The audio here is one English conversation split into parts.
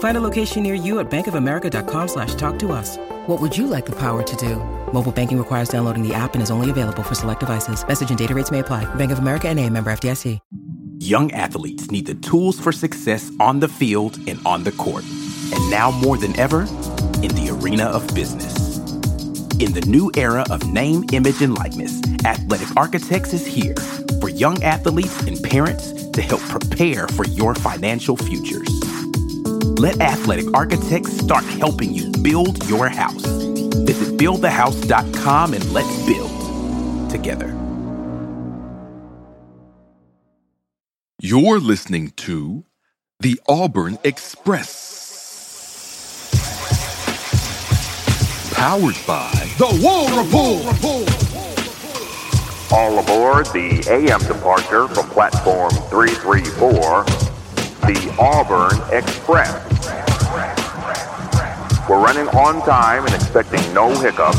Find a location near you at bankofamerica.com slash talk to us. What would you like the power to do? Mobile banking requires downloading the app and is only available for select devices. Message and data rates may apply. Bank of America and a member FDIC. Young athletes need the tools for success on the field and on the court. And now more than ever, in the arena of business. In the new era of name, image, and likeness, Athletic Architects is here for young athletes and parents to help prepare for your financial futures. Let Athletic Architects start helping you build your house. Visit buildthehouse.com and let's build together. You're listening to the Auburn Express. Powered by the War Rapport. All aboard the AM departure from platform 334, the Auburn Express. We're running on time and expecting no hiccups.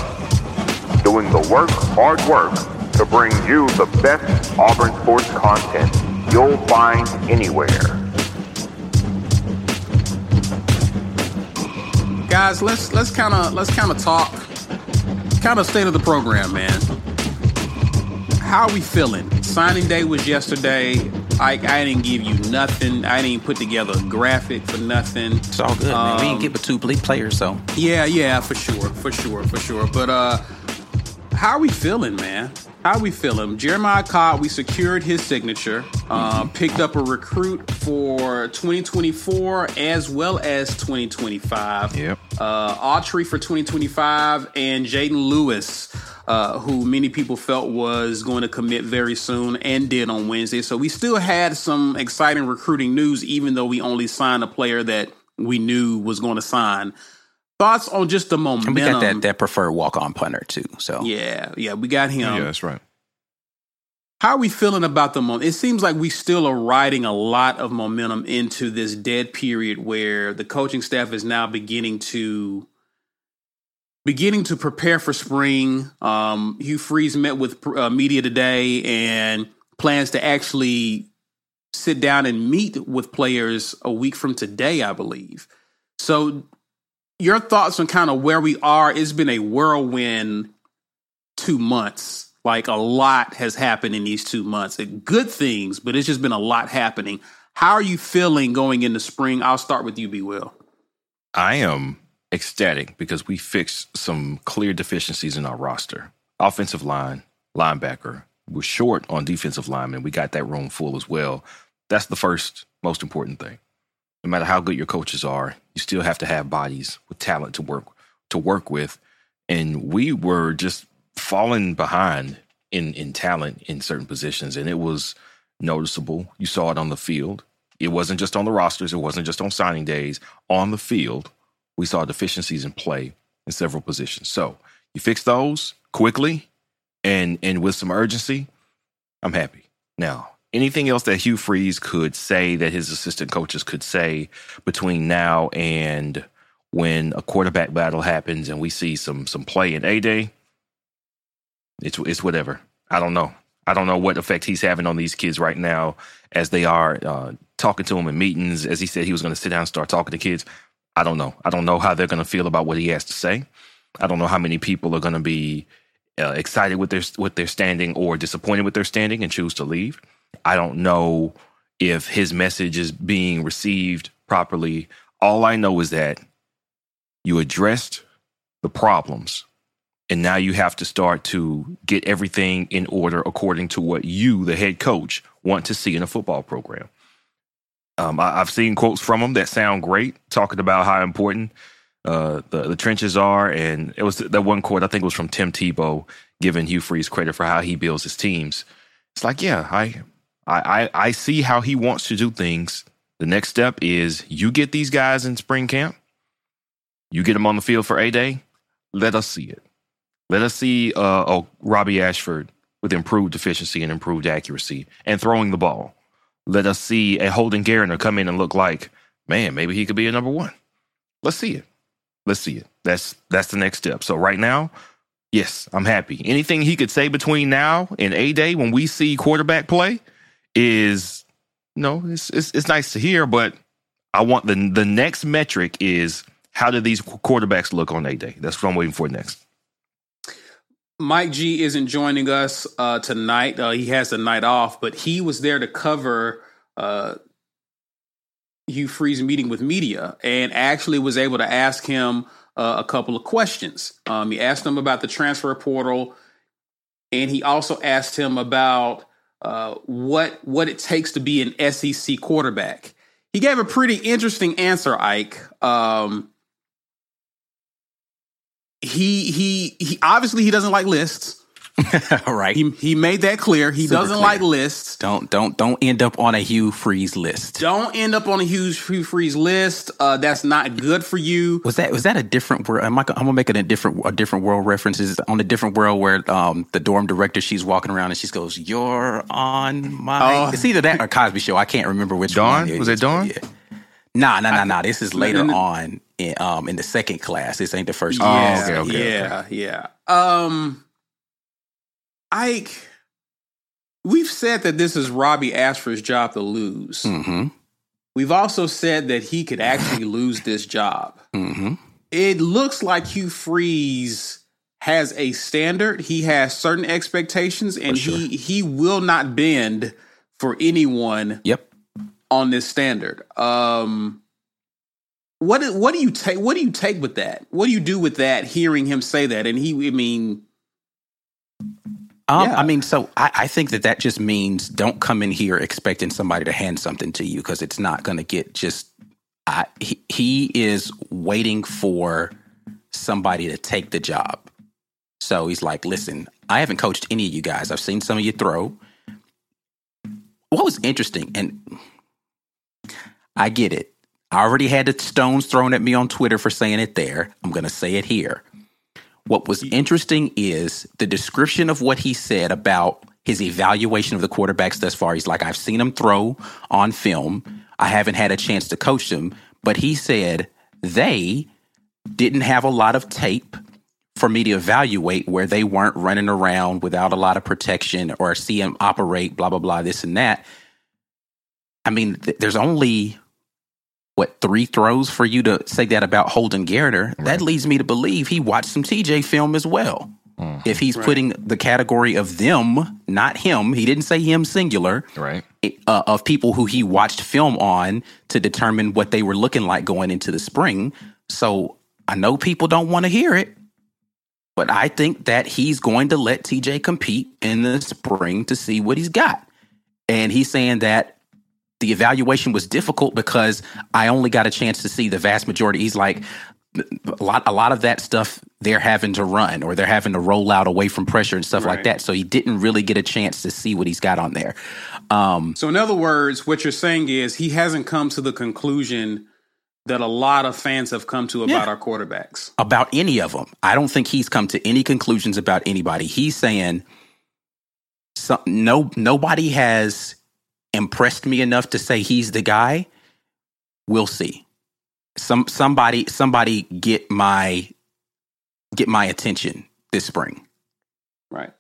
Doing the work, hard work, to bring you the best Auburn sports content you'll find anywhere. Guys, let's let's kind of let's kind of talk, kind of state of the program, man. How are we feeling? Signing day was yesterday. I, I didn't give you nothing. I didn't put together a graphic for nothing. It's all good, man. We didn't get but two players, so Yeah, yeah, for sure, for sure, for sure. But uh how are we feeling, man? How are we feeling? Jeremiah Cobb, we secured his signature, uh, picked up a recruit for 2024 as well as 2025. Yep. Uh, Autry for 2025 and Jaden Lewis, uh, who many people felt was going to commit very soon and did on Wednesday. So we still had some exciting recruiting news, even though we only signed a player that we knew was going to sign. Thoughts on just the momentum? and we got that that preferred walk on punter too. So Yeah, yeah, we got him. yeah, that's right. How are we feeling about the moment? It seems like we still are riding a lot of momentum into this dead period where the coaching staff is now beginning to beginning to prepare for spring. Um, Hugh Freeze met with uh, media today and plans to actually sit down and meet with players a week from today, I believe. So, your thoughts on kind of where we are? It's been a whirlwind two months. Like a lot has happened in these two months. Good things, but it's just been a lot happening. How are you feeling going into spring? I'll start with you, B. Will. I am ecstatic because we fixed some clear deficiencies in our roster. Offensive line, linebacker. We're short on defensive linemen. We got that room full as well. That's the first most important thing. No matter how good your coaches are, you still have to have bodies with talent to work to work with. And we were just falling behind in in talent in certain positions, and it was noticeable. You saw it on the field. It wasn't just on the rosters. It wasn't just on signing days. On the field, we saw deficiencies in play in several positions. So you fix those quickly and and with some urgency. I'm happy. Now, anything else that Hugh Freeze could say that his assistant coaches could say between now and when a quarterback battle happens and we see some some play in A Day, it's it's whatever. I don't know. I don't know what effect he's having on these kids right now as they are uh, talking to him in meetings. As he said, he was going to sit down and start talking to kids. I don't know. I don't know how they're going to feel about what he has to say. I don't know how many people are going to be uh, excited with their with their standing or disappointed with their standing and choose to leave. I don't know if his message is being received properly. All I know is that you addressed the problems And now you have to start to get everything in order according to what you, the head coach, want to see in a football program. Um, I, have seen quotes from him that sound great, talking about how important uh, the the trenches are, and it was that one quote I think it was from Tim Tebow giving Hugh Freeze credit for how he builds his teams. It's like, yeah, I I I see how he wants to do things. The next step is you get these guys in spring camp, you get them on the field for a day. Let us see it. Let us see uh, oh, Robbie Ashford with improved efficiency and improved accuracy and throwing the ball. Let us see a Holden Geriner come in and look like, man, maybe he could be a number one. Let's see it. Let's see it. That's that's the next step. So right now, yes, I'm happy. Anything he could say between now and A Day when we see quarterback play is no, it's, it's it's nice to hear, but I want the the next metric is how do these quarterbacks look on A Day? That's what I'm waiting for next. Mike G isn't joining us uh, tonight. Uh, he has the night off, but he was there to cover uh, Hugh Freeze meeting with media and actually was able to ask him uh, a couple of questions. Um, he asked him about the transfer portal, and he also asked him about uh, what what it takes to be an SEC quarterback. He gave a pretty interesting answer, Ike. Um, he he he obviously he doesn't like lists. right. He he made that clear. He Super doesn't clear. like lists. Don't don't don't end up on a Hugh Freeze list. Don't end up on a Hugh, Hugh Freeze list. Uh, that's not good for you. Was that was that a different world? Am I, I'm gonna make it a different a different world references on a different world where um the dorm director she's walking around and she goes, "You're on my." Oh. It's either that or Cosby Show. I can't remember which Dawn one. was it Dawn? Yeah. Nah, nah, nah, nah. This is later on in um in the second class. This ain't the first. Yeah, oh, okay, okay, yeah, okay. yeah. Um, Ike, we've said that this is Robbie Ashford's job to lose. Mm-hmm. We've also said that he could actually lose this job. Mm-hmm. It looks like Hugh Freeze has a standard. He has certain expectations, and sure. he he will not bend for anyone. Yep. On this standard. Um, what what do you take? What do you take with that? What do you do with that? Hearing him say that, and he, I mean, um, yeah. I mean, so I, I, think that that just means don't come in here expecting somebody to hand something to you because it's not going to get just. I, he, he is waiting for somebody to take the job. So he's like, listen, I haven't coached any of you guys. I've seen some of you throw. What was interesting, and I get it. I already had the stones thrown at me on Twitter for saying it there. I'm going to say it here. What was interesting is the description of what he said about his evaluation of the quarterbacks thus far. He's like, I've seen him throw on film. I haven't had a chance to coach them, but he said they didn't have a lot of tape for me to evaluate where they weren't running around without a lot of protection or see him operate, blah, blah, blah, this and that. I mean, th- there's only what three throws for you to say that about Holden Geriner, right. that leads me to believe he watched some TJ film as well. Mm. If he's right. putting the category of them, not him, he didn't say him singular, right? Uh, of people who he watched film on to determine what they were looking like going into the spring. So I know people don't want to hear it, but I think that he's going to let TJ compete in the spring to see what he's got. And he's saying that the evaluation was difficult because I only got a chance to see the vast majority. He's like, a lot a lot of that stuff they're having to run or they're having to roll out away from pressure and stuff right. like that. So he didn't really get a chance to see what he's got on there. Um, so in other words, what you're saying is he hasn't come to the conclusion that a lot of fans have come to about yeah, our quarterbacks. About any of them. I don't think he's come to any conclusions about anybody. He's saying some, no nobody has impressed me enough to say he's the guy, we'll see. Some somebody somebody get my get my attention this spring. Right.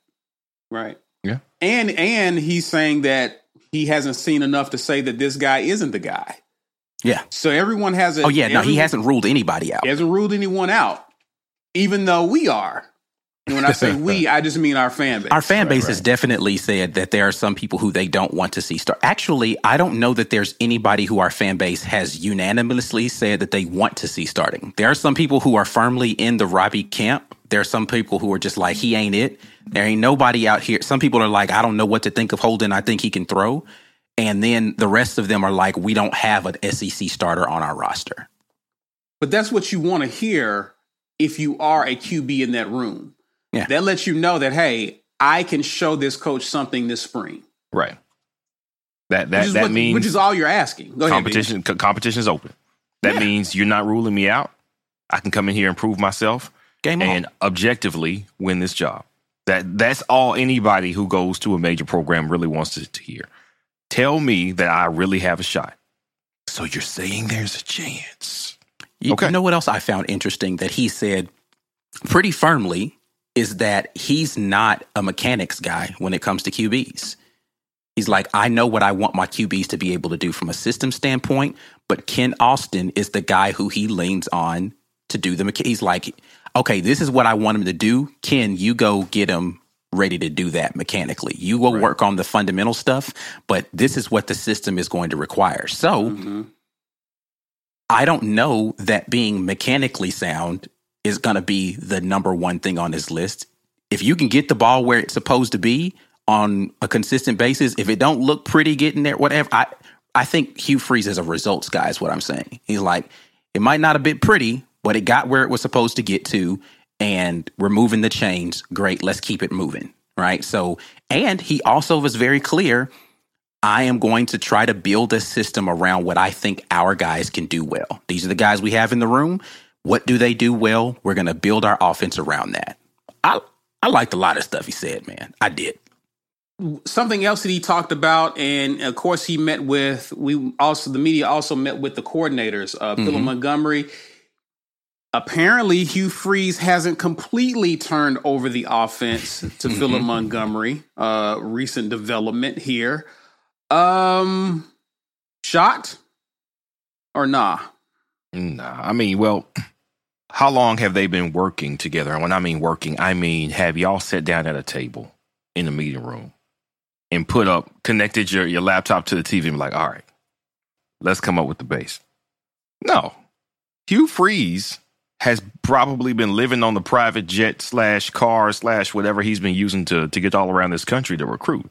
Right. Yeah. And and he's saying that he hasn't seen enough to say that this guy isn't the guy. Yeah. So everyone has a Oh yeah, no, he hasn't ruled anybody out. He hasn't ruled anyone out. Even though we are. And when I say we, I just mean our fan base. Our fan base right, has definitely said that there are some people who they don't want to see start. Actually, I don't know that there's anybody who our fan base has unanimously said that they want to see starting. There are some people who are firmly in the Robbie camp There are some people who are just like, he ain't it. There ain't nobody out here. Some people are like, I don't know what to think of Holden. I think he can throw. And then the rest of them are like, we don't have an SEC starter on our roster. But that's what you want to hear if you are a QB in that room. Yeah. That lets you know that, hey, I can show this coach something this spring. Right. That that that what, means which is all you're asking. Go competition. Ahead, competition is open. That yeah. means you're not ruling me out. I can come in here and prove myself, Game and on. objectively win this job. That that's all anybody who goes to a major program really wants to, to hear. Tell me that I really have a shot. So you're saying there's a chance. You, okay. you know what else I found interesting that he said pretty firmly is that he's not a mechanics guy when it comes to QBs. He's like, I know what I want my QBs to be able to do from a system standpoint, but Kent Austin is the guy who he leans on to do the. He's like, okay, this is what I want him to do. Kent, you go get him ready to do that mechanically. You will right. work on the fundamental stuff, but this is what the system is going to require. So mm-hmm. I don't know that being mechanically sound is going to be the number one thing on his list. If you can get the ball where it's supposed to be on a consistent basis, if it don't look pretty getting there, whatever, I I think Hugh Freeze is a results guy. Is what I'm saying. He's like, it might not have been pretty, but it got where it was supposed to get to, and we're moving the chains. Great, let's keep it moving. Right. So, and he also was very clear. I am going to try to build a system around what I think our guys can do well. These are the guys we have in the room. What do they do well? We're going to build our offense around that. I I liked a lot of stuff he said, man. I did something else that he talked about, and of course he met with we also the media also met with the coordinators, uh, mm-hmm. Philip Montgomery. Apparently, Hugh Freeze hasn't completely turned over the offense to mm-hmm. Philip Montgomery. Uh, recent development here. Um, shot or nah? Nah, I mean, well, how long have they been working together? And when I mean working, I mean have y'all sat down at a table in the meeting room and put up, connected your, your laptop to the TV and be like, all right, let's come up with the base. No. Hugh Freeze has probably been living on the private jet slash car slash whatever he's been using to, to get all around this country to recruit.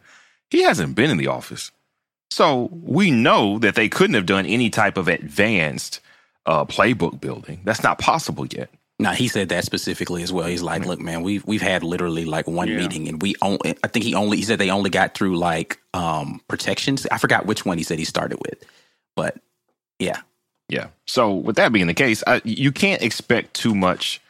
He hasn't been in the office. So we know that they couldn't have done any type of advanced uh, playbook building. That's not possible yet. Now he said that specifically as well. He's like, "Look, man, we've we've had literally like one yeah. meeting, and we only. I think he only he said they only got through like um protections. I forgot which one he said he started with, but yeah, yeah. So with that being the case, I, you can't expect too much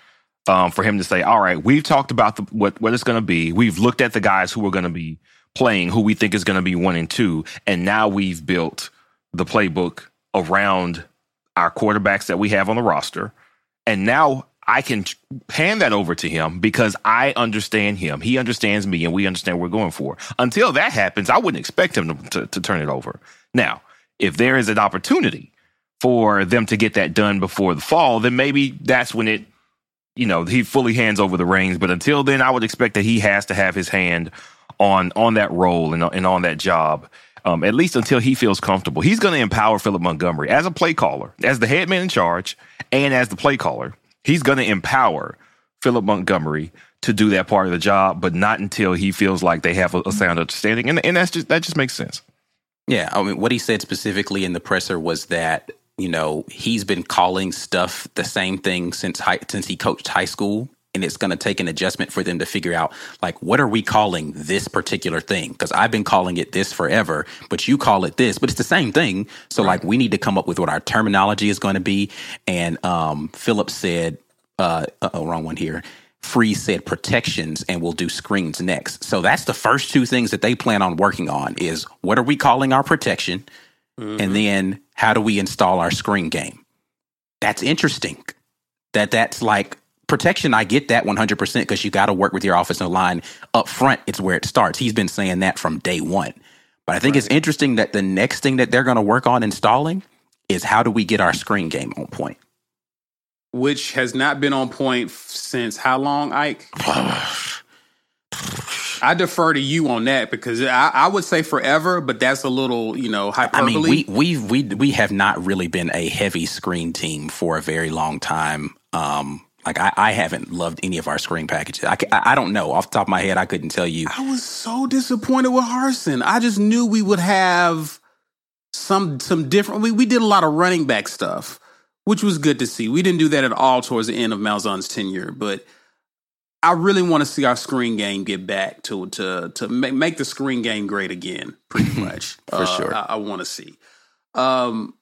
um, for him to say, "All right, we've talked about the, what what it's going to be. We've looked at the guys who are going to be playing, who we think is going to be one and two, and now we've built the playbook around our quarterbacks that we have on the roster." And now I can hand that over to him because I understand him. He understands me and we understand what we're going for. Until that happens, I wouldn't expect him to, to, to turn it over. Now, if there is an opportunity for them to get that done before the fall, then maybe that's when it, you know, he fully hands over the reins. But until then, I would expect that he has to have his hand on on that role and, and on that job. Um, at least until he feels comfortable. He's going to empower Philip Montgomery as a play caller, as the head man in charge, and as the play caller he's going to empower Philip Montgomery to do that part of the job, but not until he feels like they have a, a sound understanding, and and that's just that just makes sense. Yeah, I mean, what he said specifically in the presser was that you know he's been calling stuff the same thing since high, since he coached high school, and it's going to take an adjustment for them to figure out like what are we calling this particular thing because i've been calling it this forever but you call it this but it's the same thing so right. like we need to come up with what our terminology is going to be and um philip said uh oh wrong one here Free said protections and we'll do screens next. So that's the first two things that they plan on working on is what are we calling our protection? Mm-hmm. And then how do we install our screen game? That's interesting. That that's like protection, I get that 100% because you got to work with your offensive line up front. It's where it starts. He's been saying that from day one. But I think right. it's interesting that the next thing that they're going to work on installing is how do we get our screen game on point? Which has not been on point since how long, Ike? I defer to you on that because I, I, would say forever, but that's a little, you know, hyperbole. I mean, we we we we have not really been a heavy screen team for a very long time. Um, Like I, I haven't loved any of our screen packages. I, I don't know off the top of my head. I couldn't tell you. I was so disappointed with Harsin. I just knew we would have some some different. We we did a lot of running back stuff, which was good to see. We didn't do that at all towards the end of Malzahn's tenure, but I really want to see our screen game get back to to to make, make the screen game great again. Pretty much, for uh, sure. I, I want to see. Um,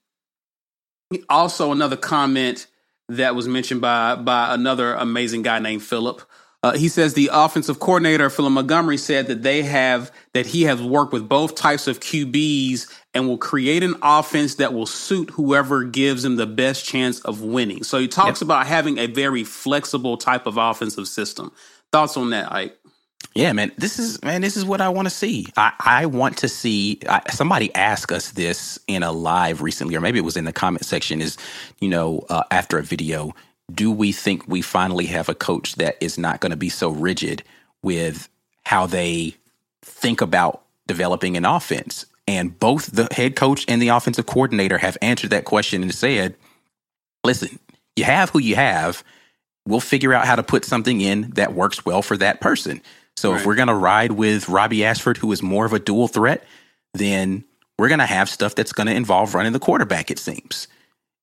also, another comment that was mentioned by by another amazing guy named Philip. Uh, he says the offensive coordinator Philip Montgomery said that they have that he has worked with both types of QBs and will create an offense that will suit whoever gives him the best chance of winning. So he talks yep. about having a very flexible type of offensive system. Thoughts on that, Ike? Yeah, man. This is man. This is what I want to see. I, I want to see. I, somebody asked us this in a live recently, or maybe it was in the comment section. Is you know uh, after a video, do we think we finally have a coach that is not going to be so rigid with how they think about developing an offense? And both the head coach and the offensive coordinator have answered that question and said, "Listen, you have who you have." We'll figure out how to put something in that works well for that person. So right. if we're going to ride with Robbie Ashford, who is more of a dual threat, then we're going to have stuff that's going to involve running the quarterback, it seems.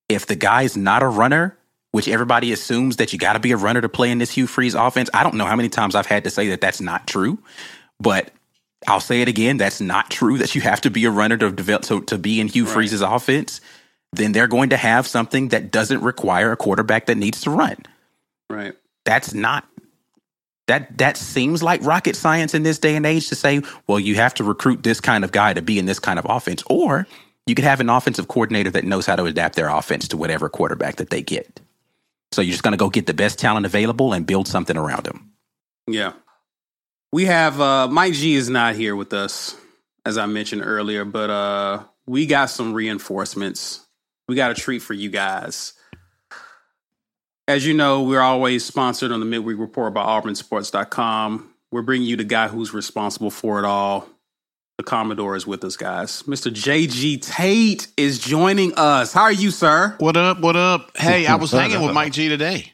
If the guy's not a runner, which everybody assumes that you got to be a runner to play in this Hugh Freeze offense, I don't know how many times I've had to say that that's not true, but I'll say it again. That's not true that you have to be a runner to develop to, to be in Hugh right. Freeze's offense. Then they're going to have something that doesn't require a quarterback that needs to run. Right. That's not that that seems like rocket science in this day and age to say, well, you have to recruit this kind of guy to be in this kind of offense, or you could have an offensive coordinator that knows how to adapt their offense to whatever quarterback that they get. So you're just going to go get the best talent available and build something around him. Yeah, we have uh, Mike G is not here with us, as I mentioned earlier, but uh, we got some reinforcements. We got a treat for you guys. As you know, we're always sponsored on the Midweek Report by AuburnSports.com. We're bringing you the guy who's responsible for it all. The Commodore is with us, guys. Mr. JG Tate is joining us. How are you, sir? What up? What up? Hey, I was hanging with Mike G today.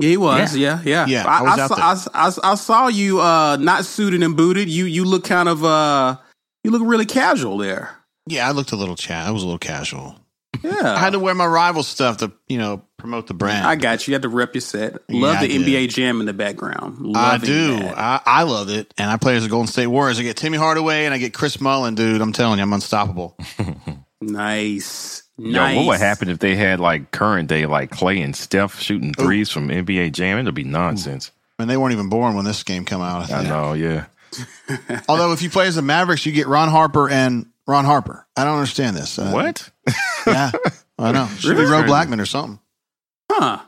Yeah, he was. Yeah, yeah. Yeah, yeah I, I, I, saw, I, I, saw you uh, not suited and booted. You you look kind of uh, you look really casual there. Yeah, I looked a little chat. I was a little casual. Yeah. I had to wear my rival stuff to, you know, promote the brand. I got you. You had to rep your set. Love yeah, the NBA Jam in the background. Loving I do. I, I, love it. And I play as a Golden State Warriors. I get Timmy Hardaway and I get Chris Mullin, dude. I'm telling you, I'm unstoppable. nice. Nice. Yo, what would happen if they had like current day, like Clay and Steph shooting threes Ooh. from NBA Jam? It'd be nonsense. And they weren't even born when this game came out. I, I know, yeah. Although if you play as the Mavericks, you get Ron Harper and Ron Harper. I don't understand this. Uh, what? yeah, I know. Should really? be Roe Blackman or something. Huh.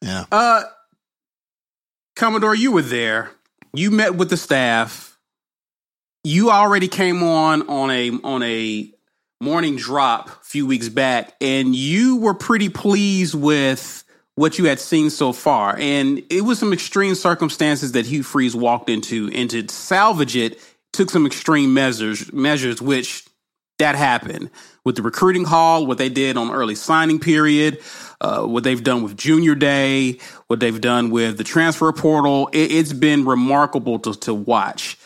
Yeah. Uh, Commodore, you were there. You met with the staff. You already came on on a on a morning drop a few weeks back, and you were pretty pleased with what you had seen so far. And it was some extreme circumstances that Hugh Freeze walked into, and to salvage it, took some extreme measures measures which that happened with the recruiting haul, what they did on early signing period, uh, what they've done with junior day, what they've done with the transfer portal. It, has been remarkable to, to watch.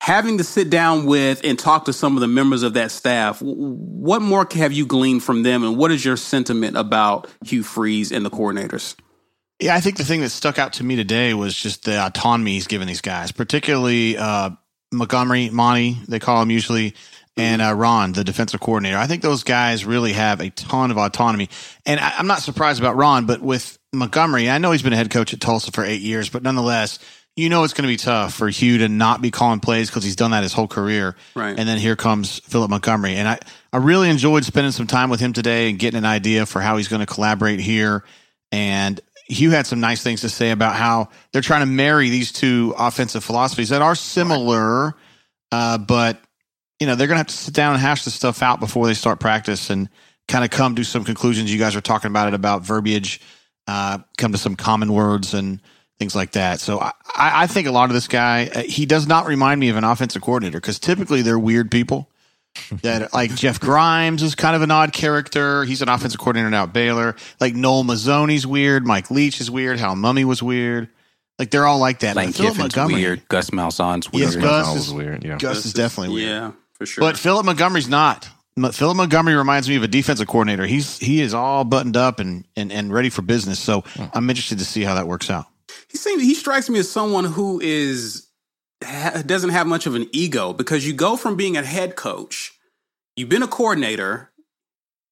Having to sit down with and talk to some of the members of that staff, what more have you gleaned from them, and what is your sentiment about Hugh Freeze and the coordinators? Yeah, I think the thing that stuck out to me today was just the autonomy he's given these guys, particularly uh, Montgomery, Monty, they call him usually and uh, Ron, the defensive coordinator. I think those guys really have a ton of autonomy. And I, am not surprised about Ron, but with Montgomery, I know he's been a head coach at Tulsa for eight years, but nonetheless, you know it's going to be tough for Hugh to not be calling plays because he's done that his whole career. Right. And then here comes Philip Montgomery. And I, I really enjoyed spending some time with him today and getting an idea for how he's going to collaborate here. And Hugh had some nice things to say about how they're trying to marry these two offensive philosophies that are similar, uh, but you know, they're going to have to sit down and hash this stuff out before they start practice and kind of come to some conclusions. You guys are talking about it about verbiage, uh, come to some common words and things like that. So I, I think a lot of this guy, uh, he does not remind me of an offensive coordinator because typically they're weird people. that like Jeff Grimes is kind of an odd character. He's an offensive coordinator now at Baylor. Like Noel Mazzone's weird. Mike Leach is weird. Hal Mumme was weird. Like they're all like that. Lane But Philip Kiffin's Montgomery, weird. Gus Malzahn's weird. Yes, Gus That is was weird. Yeah. Gus is definitely weird. Yeah, for sure. But Philip Montgomery's not. Philip Montgomery reminds me of a defensive coordinator. He's he is all buttoned up and and, and ready for business. So hmm. I'm interested to see how that works out. he seems he strikes me as someone who is ha, doesn't have much of an ego because you go from being a head coach, you've been a coordinator,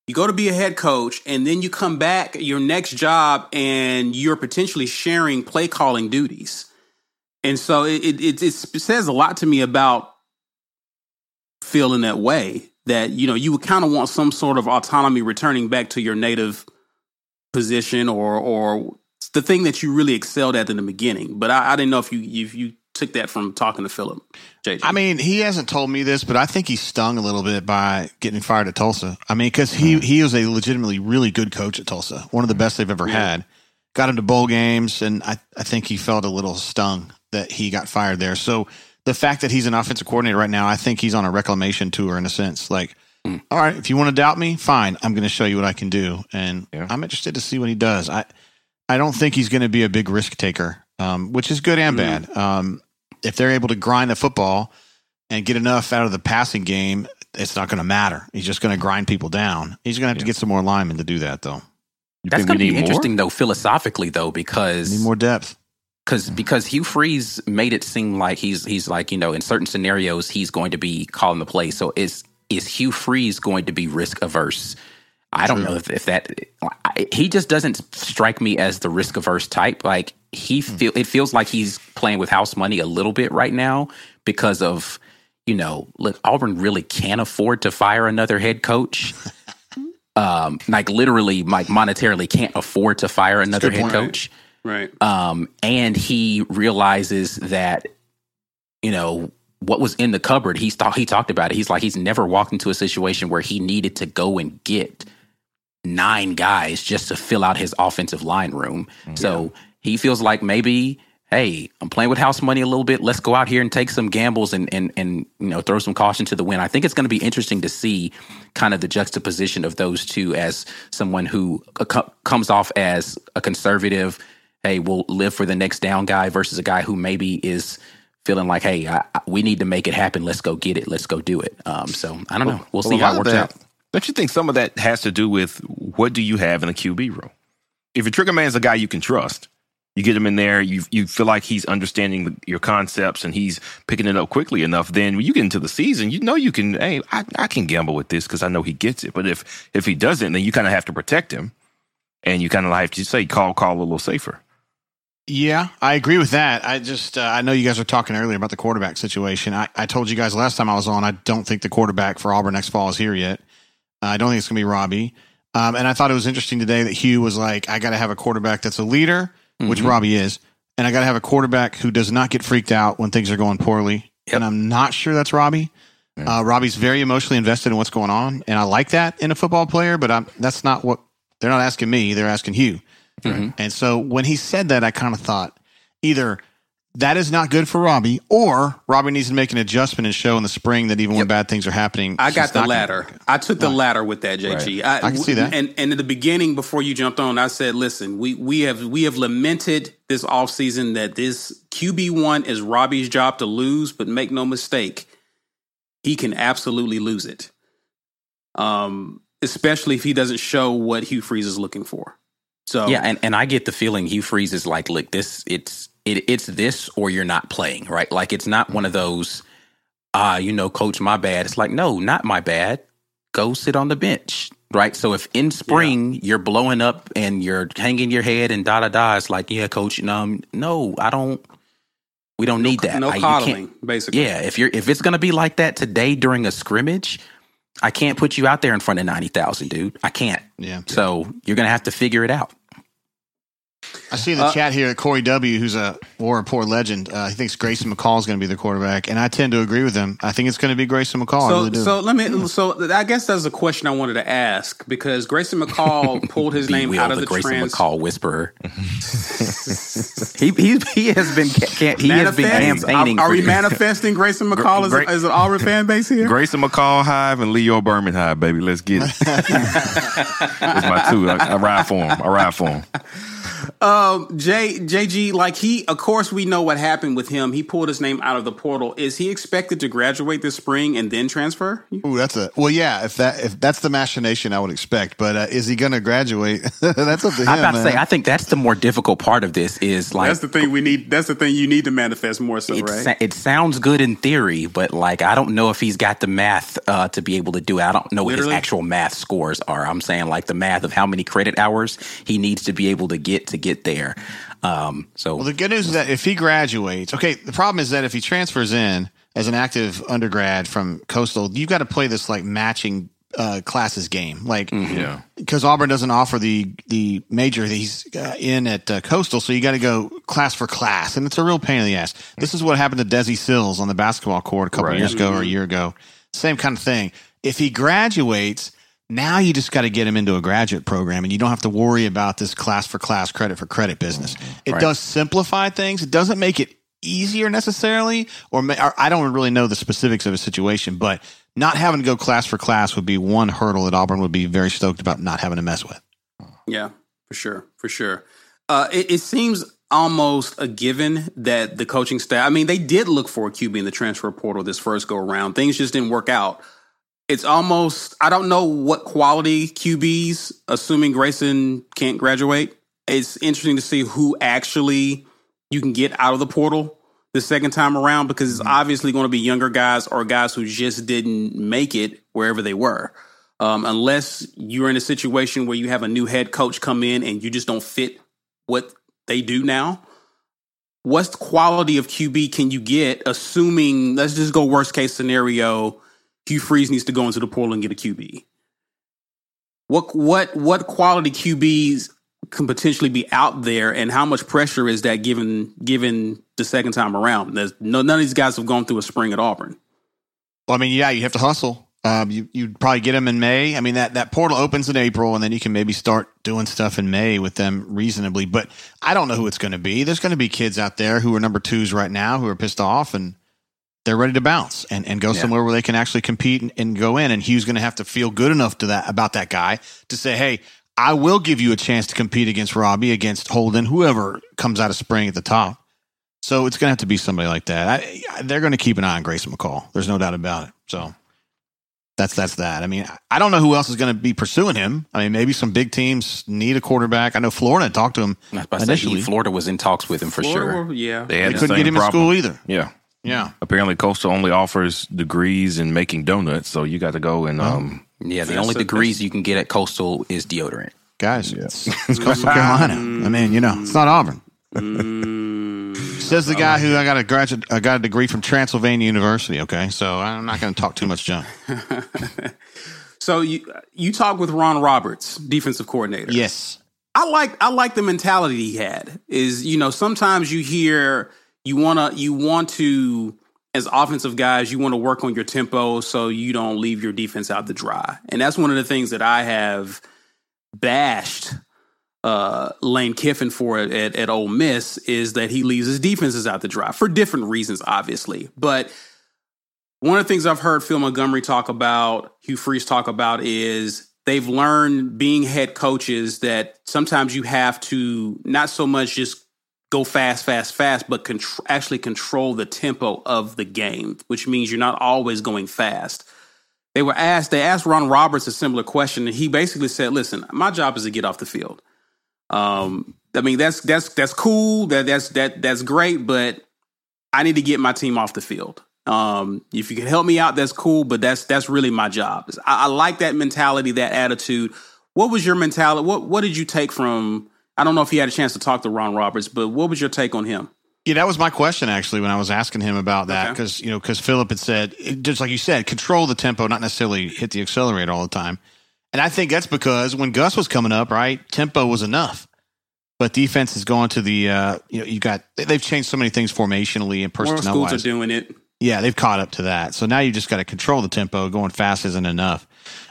you go to be a head coach, and then you come back your next job and you're potentially sharing play calling duties. And so it it, it, it says a lot to me about feeling that way that you know you would kind of want some sort of autonomy returning back to your native position or or the thing that you really excelled at in the beginning. But I, I didn't know if you if you took that from talking to Philip. JJ. I mean, he hasn't told me this, but I think he's stung a little bit by getting fired at Tulsa. I mean, because he he was a legitimately really good coach at Tulsa, one of the best they've ever had. Got him to bowl games, and I I think he felt a little stung that he got fired there. So the fact that he's an offensive coordinator right now, I think he's on a reclamation tour in a sense. Like, all right, if you want to doubt me, fine. I'm going to show you what I can do, and Yeah. I'm interested to see what he does. I I don't think he's going to be a big risk taker, um, which is good and bad. Um, if they're able to grind the football and get enough out of the passing game, it's not going to matter. He's just going to grind people down. He's going to have to get some more linemen to do that, though. You That's think going we to be need more? interesting though philosophically though because Need more depth. Because because Hugh Freeze made it seem like he's he's like you know in certain scenarios he's going to be calling the play. So is is Hugh Freeze going to be risk averse? I don't know if, if that I, he just doesn't strike me as the risk averse type. Like he feel it feels like he's playing with house money a little bit right now because of you know look Auburn really can't afford to fire another head coach. um, like literally, like monetarily can't afford to fire another head point. coach right. Um, and he realizes that you know what was in the cupboard. He's thought he talked about it. He's like he's never walked into a situation where he needed to go and get nine guys just to fill out his offensive line room. So he feels like maybe. Hey, I'm playing with house money a little bit. Let's go out here and take some gambles and and and you know throw some caution to the wind. I think it's going to be interesting to see kind of the juxtaposition of those two as someone who uh, co- comes off as a conservative, hey, we'll live for the next down guy versus a guy who maybe is feeling like, hey, I, I- we need to make it happen. Let's go get it. Let's go do it. Um, so I don't know. We'll see Well, a how it works that- out. Don't you think some of that has to do with what do you have in a QB room? If your trigger man is a guy you can trust, you get him in there, you you feel like he's understanding the, your concepts and he's picking it up quickly enough. Then when you get into the season, you know you can. Hey, I, I can gamble with this because I know he gets it. But if if he doesn't, then you kind of have to protect him, and you kind of have to say call call a little safer. Yeah, I agree with that. I just uh, I know you guys were talking earlier about the quarterback situation. I, I told you guys last time I was on. I don't think the quarterback for Auburn next fall is here yet. Uh, I don't think it's going to be Robbie. Um, and I thought it was interesting today that Hugh was like, I got to have a quarterback that's a leader, which Robbie is, and I got to have a quarterback who does not get freaked out when things are going poorly. And I'm not sure that's Robbie. Uh, Robbie's very emotionally invested in what's going on, and I like that in a football player. But I'm, that's not what they're not asking me; they're asking Hugh. And so when he said that, I kind of thought either that is not good for Robbie, or Robbie needs to make an adjustment and show in the spring that even when bad things are happening, I got the latter. I took the latter with that, JG. I can see that. And and in the beginning, before you jumped on, I said, listen, we we have we have lamented this offseason that this QB one is Robbie's job to lose, but make no mistake, he can absolutely lose it. Um, especially if he doesn't show what Hugh Freeze is looking for. So Yeah, and, and I get the feeling Hugh Freeze is like, look, this it's it, it's this or you're not playing, right? Like it's not one of those, ah, you know, coach, my bad. It's like, no, not my bad. Go sit on the bench, right? So if in spring you're blowing up and you're hanging your head and da da da, it's like, yeah, coach, no, no, I don't. We don't need that. no I- you can't- coddling, basically. Yeah, if you're if it's gonna be like that today during a scrimmage, I can't put you out there in front of ninety thousand, dude. I can't. Yeah. So you're gonna have to figure it out. I see in the uh, chat here at Corey W, who's a War Rapport legend. Uh, he thinks Grayson McCall is going to be the quarterback, and I tend to agree with him. I think it's going to be Grayson McCall. So, really so let me. So I guess that's a question I wanted to ask because Grayson McCall pulled his name out of the, the Grayson trans- McCall whisperer. he, he he has been he has been campaigning. Are, are we manifesting Grayson McCall as, as an Auburn fan base here? Grayson McCall Hive and Leo Berman Hive, baby. Let's get it. it's my two. I, I ride for him. I ride for him. Um, J JG, like he, of course, we know what happened with him. He pulled his name out of the portal. Is he expected to graduate this spring and then transfer? Ooh, that's a well, yeah. If that if that's the machination, I would expect. But uh, is he going to graduate? that's up to him. I'm about man. to say, I think that's the more difficult part of this. Is like that's the thing we need. That's the thing you need to manifest more so, right? It sounds good in theory, but like I don't know if he's got the math uh, to be able to do it. I don't know Literally? what his actual math scores are. I'm saying like the math of how many credit hours he needs to be able to get to get there. Um, so, well, the good news is that if he graduates, okay, the problem is that if he transfers in as an active undergrad from Coastal, you've got to play this like matching uh, classes game, like mm-hmm. yeah, because Auburn doesn't offer the the major that he's uh, in at uh, Coastal, so you got to go class for class, and it's a real pain in the ass. This is what happened to Desi Sills on the basketball court a couple right. years ago or a year ago. Same kind of thing. If he graduates now you just got to get him into a graduate program and you don't have to worry about this class for class, credit for credit business. It right. does simplify things. It doesn't make it easier necessarily, or, or, I don't really know the specifics of a situation, but not having to go class for class would be one hurdle that Auburn would be very stoked about not having to mess with. Yeah, for sure. For sure. Uh, it, it seems almost a given that the coaching staff, I mean, they did look for a QB in the transfer portal this first go around. Things just didn't work out it's almost I don't know what quality QBs, assuming Grayson can't graduate. It's interesting to see who actually you can get out of the portal the second time around because it's mm-hmm. obviously going to be younger guys or guys who just didn't make it wherever they were. Um, unless you're in a situation where you have a new head coach come in and you just don't fit what they do now. What quality of QB can you get, assuming, let's just go worst case scenario, Hugh Freeze needs to go into the portal and get a QB. What what what quality QBs can potentially be out there, and how much pressure is that given given the second time around? There's no none of these guys have gone through a spring at Auburn. Well, I mean, yeah, you have to hustle. Um, you you'd probably get them in May. I mean that that portal opens in April, and then you can maybe start doing stuff in May with them reasonably. But I don't know who it's going to be. There's going to be kids out there who are number twos right now who are pissed off, and they're ready to bounce and, and go yeah. somewhere where they can actually compete and, and go in. And Hugh's going to have to feel good enough to that about that guy to say, "Hey, I will give you a chance to compete against Robbie, against Holden, whoever comes out of spring at the top." So it's going to have to be somebody like that. I, I, they're going to keep an eye on Grayson McCall. There's no doubt about it. So that's that's that. I mean, I don't know who else is going to be pursuing him. I mean, maybe some big teams need a quarterback. I know Florida talked to him initially. Florida was in talks with him for Florida, sure. Yeah, they, they the couldn't get him problem. in school either. Yeah, yeah. Apparently, Coastal only offers degrees in making donuts, so you got to go and um. Yeah, the only degrees you can get at Coastal is deodorant. Guys, it's, it's Coastal Carolina. I mean, you know, it's not Auburn. Mm. Says the guy who I got a graduate, I got a degree from Transylvania University. Okay, so I'm not going to talk too much junk. so you you talk with Ron Roberts, defensive coordinator. Yes, I like I like the mentality he had. Is you know sometimes you hear you wanna you want to as offensive guys, you want to work on your tempo so you don't leave your defense out to dry. And that's one of the things that I have bashed uh, Lane Kiffin for at, at, Ole Miss is that he leaves his defenses out to dry for different reasons, obviously. But one of the things I've heard Phil Montgomery talk about, Hugh Freeze talk about, is they've learned being head coaches that sometimes you have to not so much just go fast, fast, fast, but contr- actually control the tempo of the game, which means you're not always going fast. They were asked, they asked Ron Roberts a similar question, and he basically said, "Listen, my job is to get off the field. Um, I mean, that's that's that's cool, that that's that that's great, but I need to get my team off the field. Um, if you can help me out, that's cool, but that's that's really my job. I, I like that mentality, that attitude. What was your mentality? What what did you take from I don't know if he had a chance to talk to Ron Roberts, but what was your take on him? Yeah, that was my question actually when I was asking him about that because okay. you know because Philip had said just like you said, control the tempo, not necessarily hit the accelerator all the time. And I think that's because when Gus was coming up, right, tempo was enough. but defense is going to the uh, you know you got they've changed so many things formationally and personnel. More schools are doing it. Yeah, they've caught up to that. So now you just got to control the tempo. Going fast isn't enough.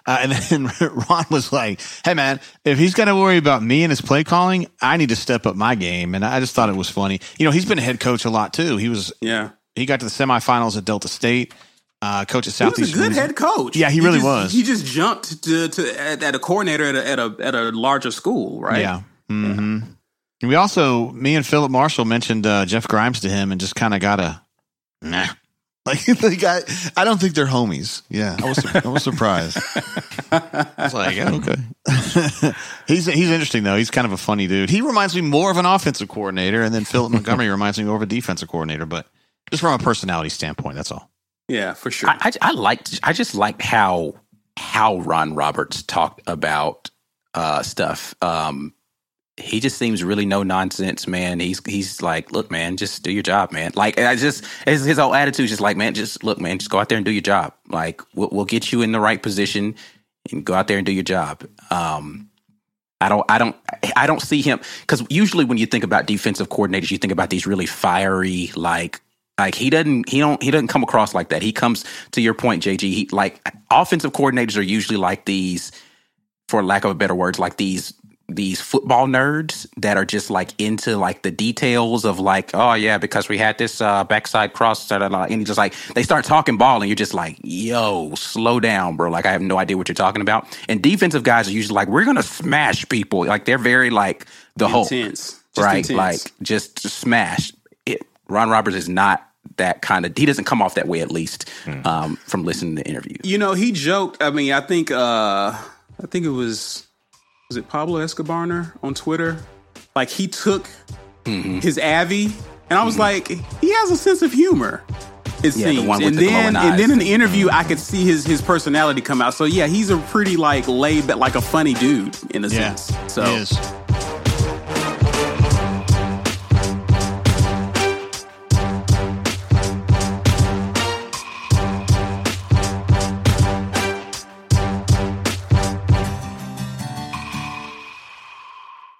Uh, and then Ron was like, "Hey man, if he's got to worry about me and his play calling, I need to step up my game." And I just thought it was funny. You know, he's been a head coach a lot too. He was yeah. He got to the semifinals at Delta State. Uh, coach at Southeast. He was a good head coach. Yeah, he, he really just, was. He just jumped to, to at, at, a coordinator at a, at a at a larger school, right? Yeah. Mm-hmm. yeah. We also, me and Philip Marshall mentioned uh, Jeff Grimes to him, and just kind of got a nah. Like, like I, I don't think they're homies. Yeah, I was, I was surprised. I was like, yeah, okay. he's he's interesting though. He's kind of a funny dude. He reminds me more of an offensive coordinator, and then Philip Montgomery reminds me more of a defensive coordinator. But just from a personality standpoint, that's all. Yeah, for sure. I, I, I liked. I just liked how how Ron Roberts talked about uh, stuff. Um, he just seems really no nonsense, man. He's he's like, look, man, just do your job, man. Like, I just his, his whole attitude is just like, man, just look, man, just go out there and do your job. Like, we'll, we'll get you in the right position and go out there and do your job. Um, I don't, I don't, I don't see him because usually when you think about defensive coordinators, you think about these really fiery, like, like he doesn't, he don't, he doesn't come across like that. He comes to your point, JG. He like offensive coordinators are usually like these, for lack of a better words, like these these football nerds that are just like into like the details of like oh yeah because we had this uh backside cross da, da, da, and he just like they start talking ball and you're just like yo slow down bro. Like i have no idea what you're talking about. And defensive guys are usually like we're gonna smash people. Like they're very like the whole right? intense. like just, just smash. It ron roberts is not that kind of he doesn't come off that way at least mm. um, from listening to the interview you know he joked i mean i think uh i think it was was it Pablo Escobar on Twitter? Like he took mm-hmm. his Avi, and I was mm-hmm. like, he has a sense of humor. It yeah, seems, the and the then and then in the interview, I could see his his personality come out. So yeah, he's a pretty like laid, but like a funny dude in a yeah, sense. So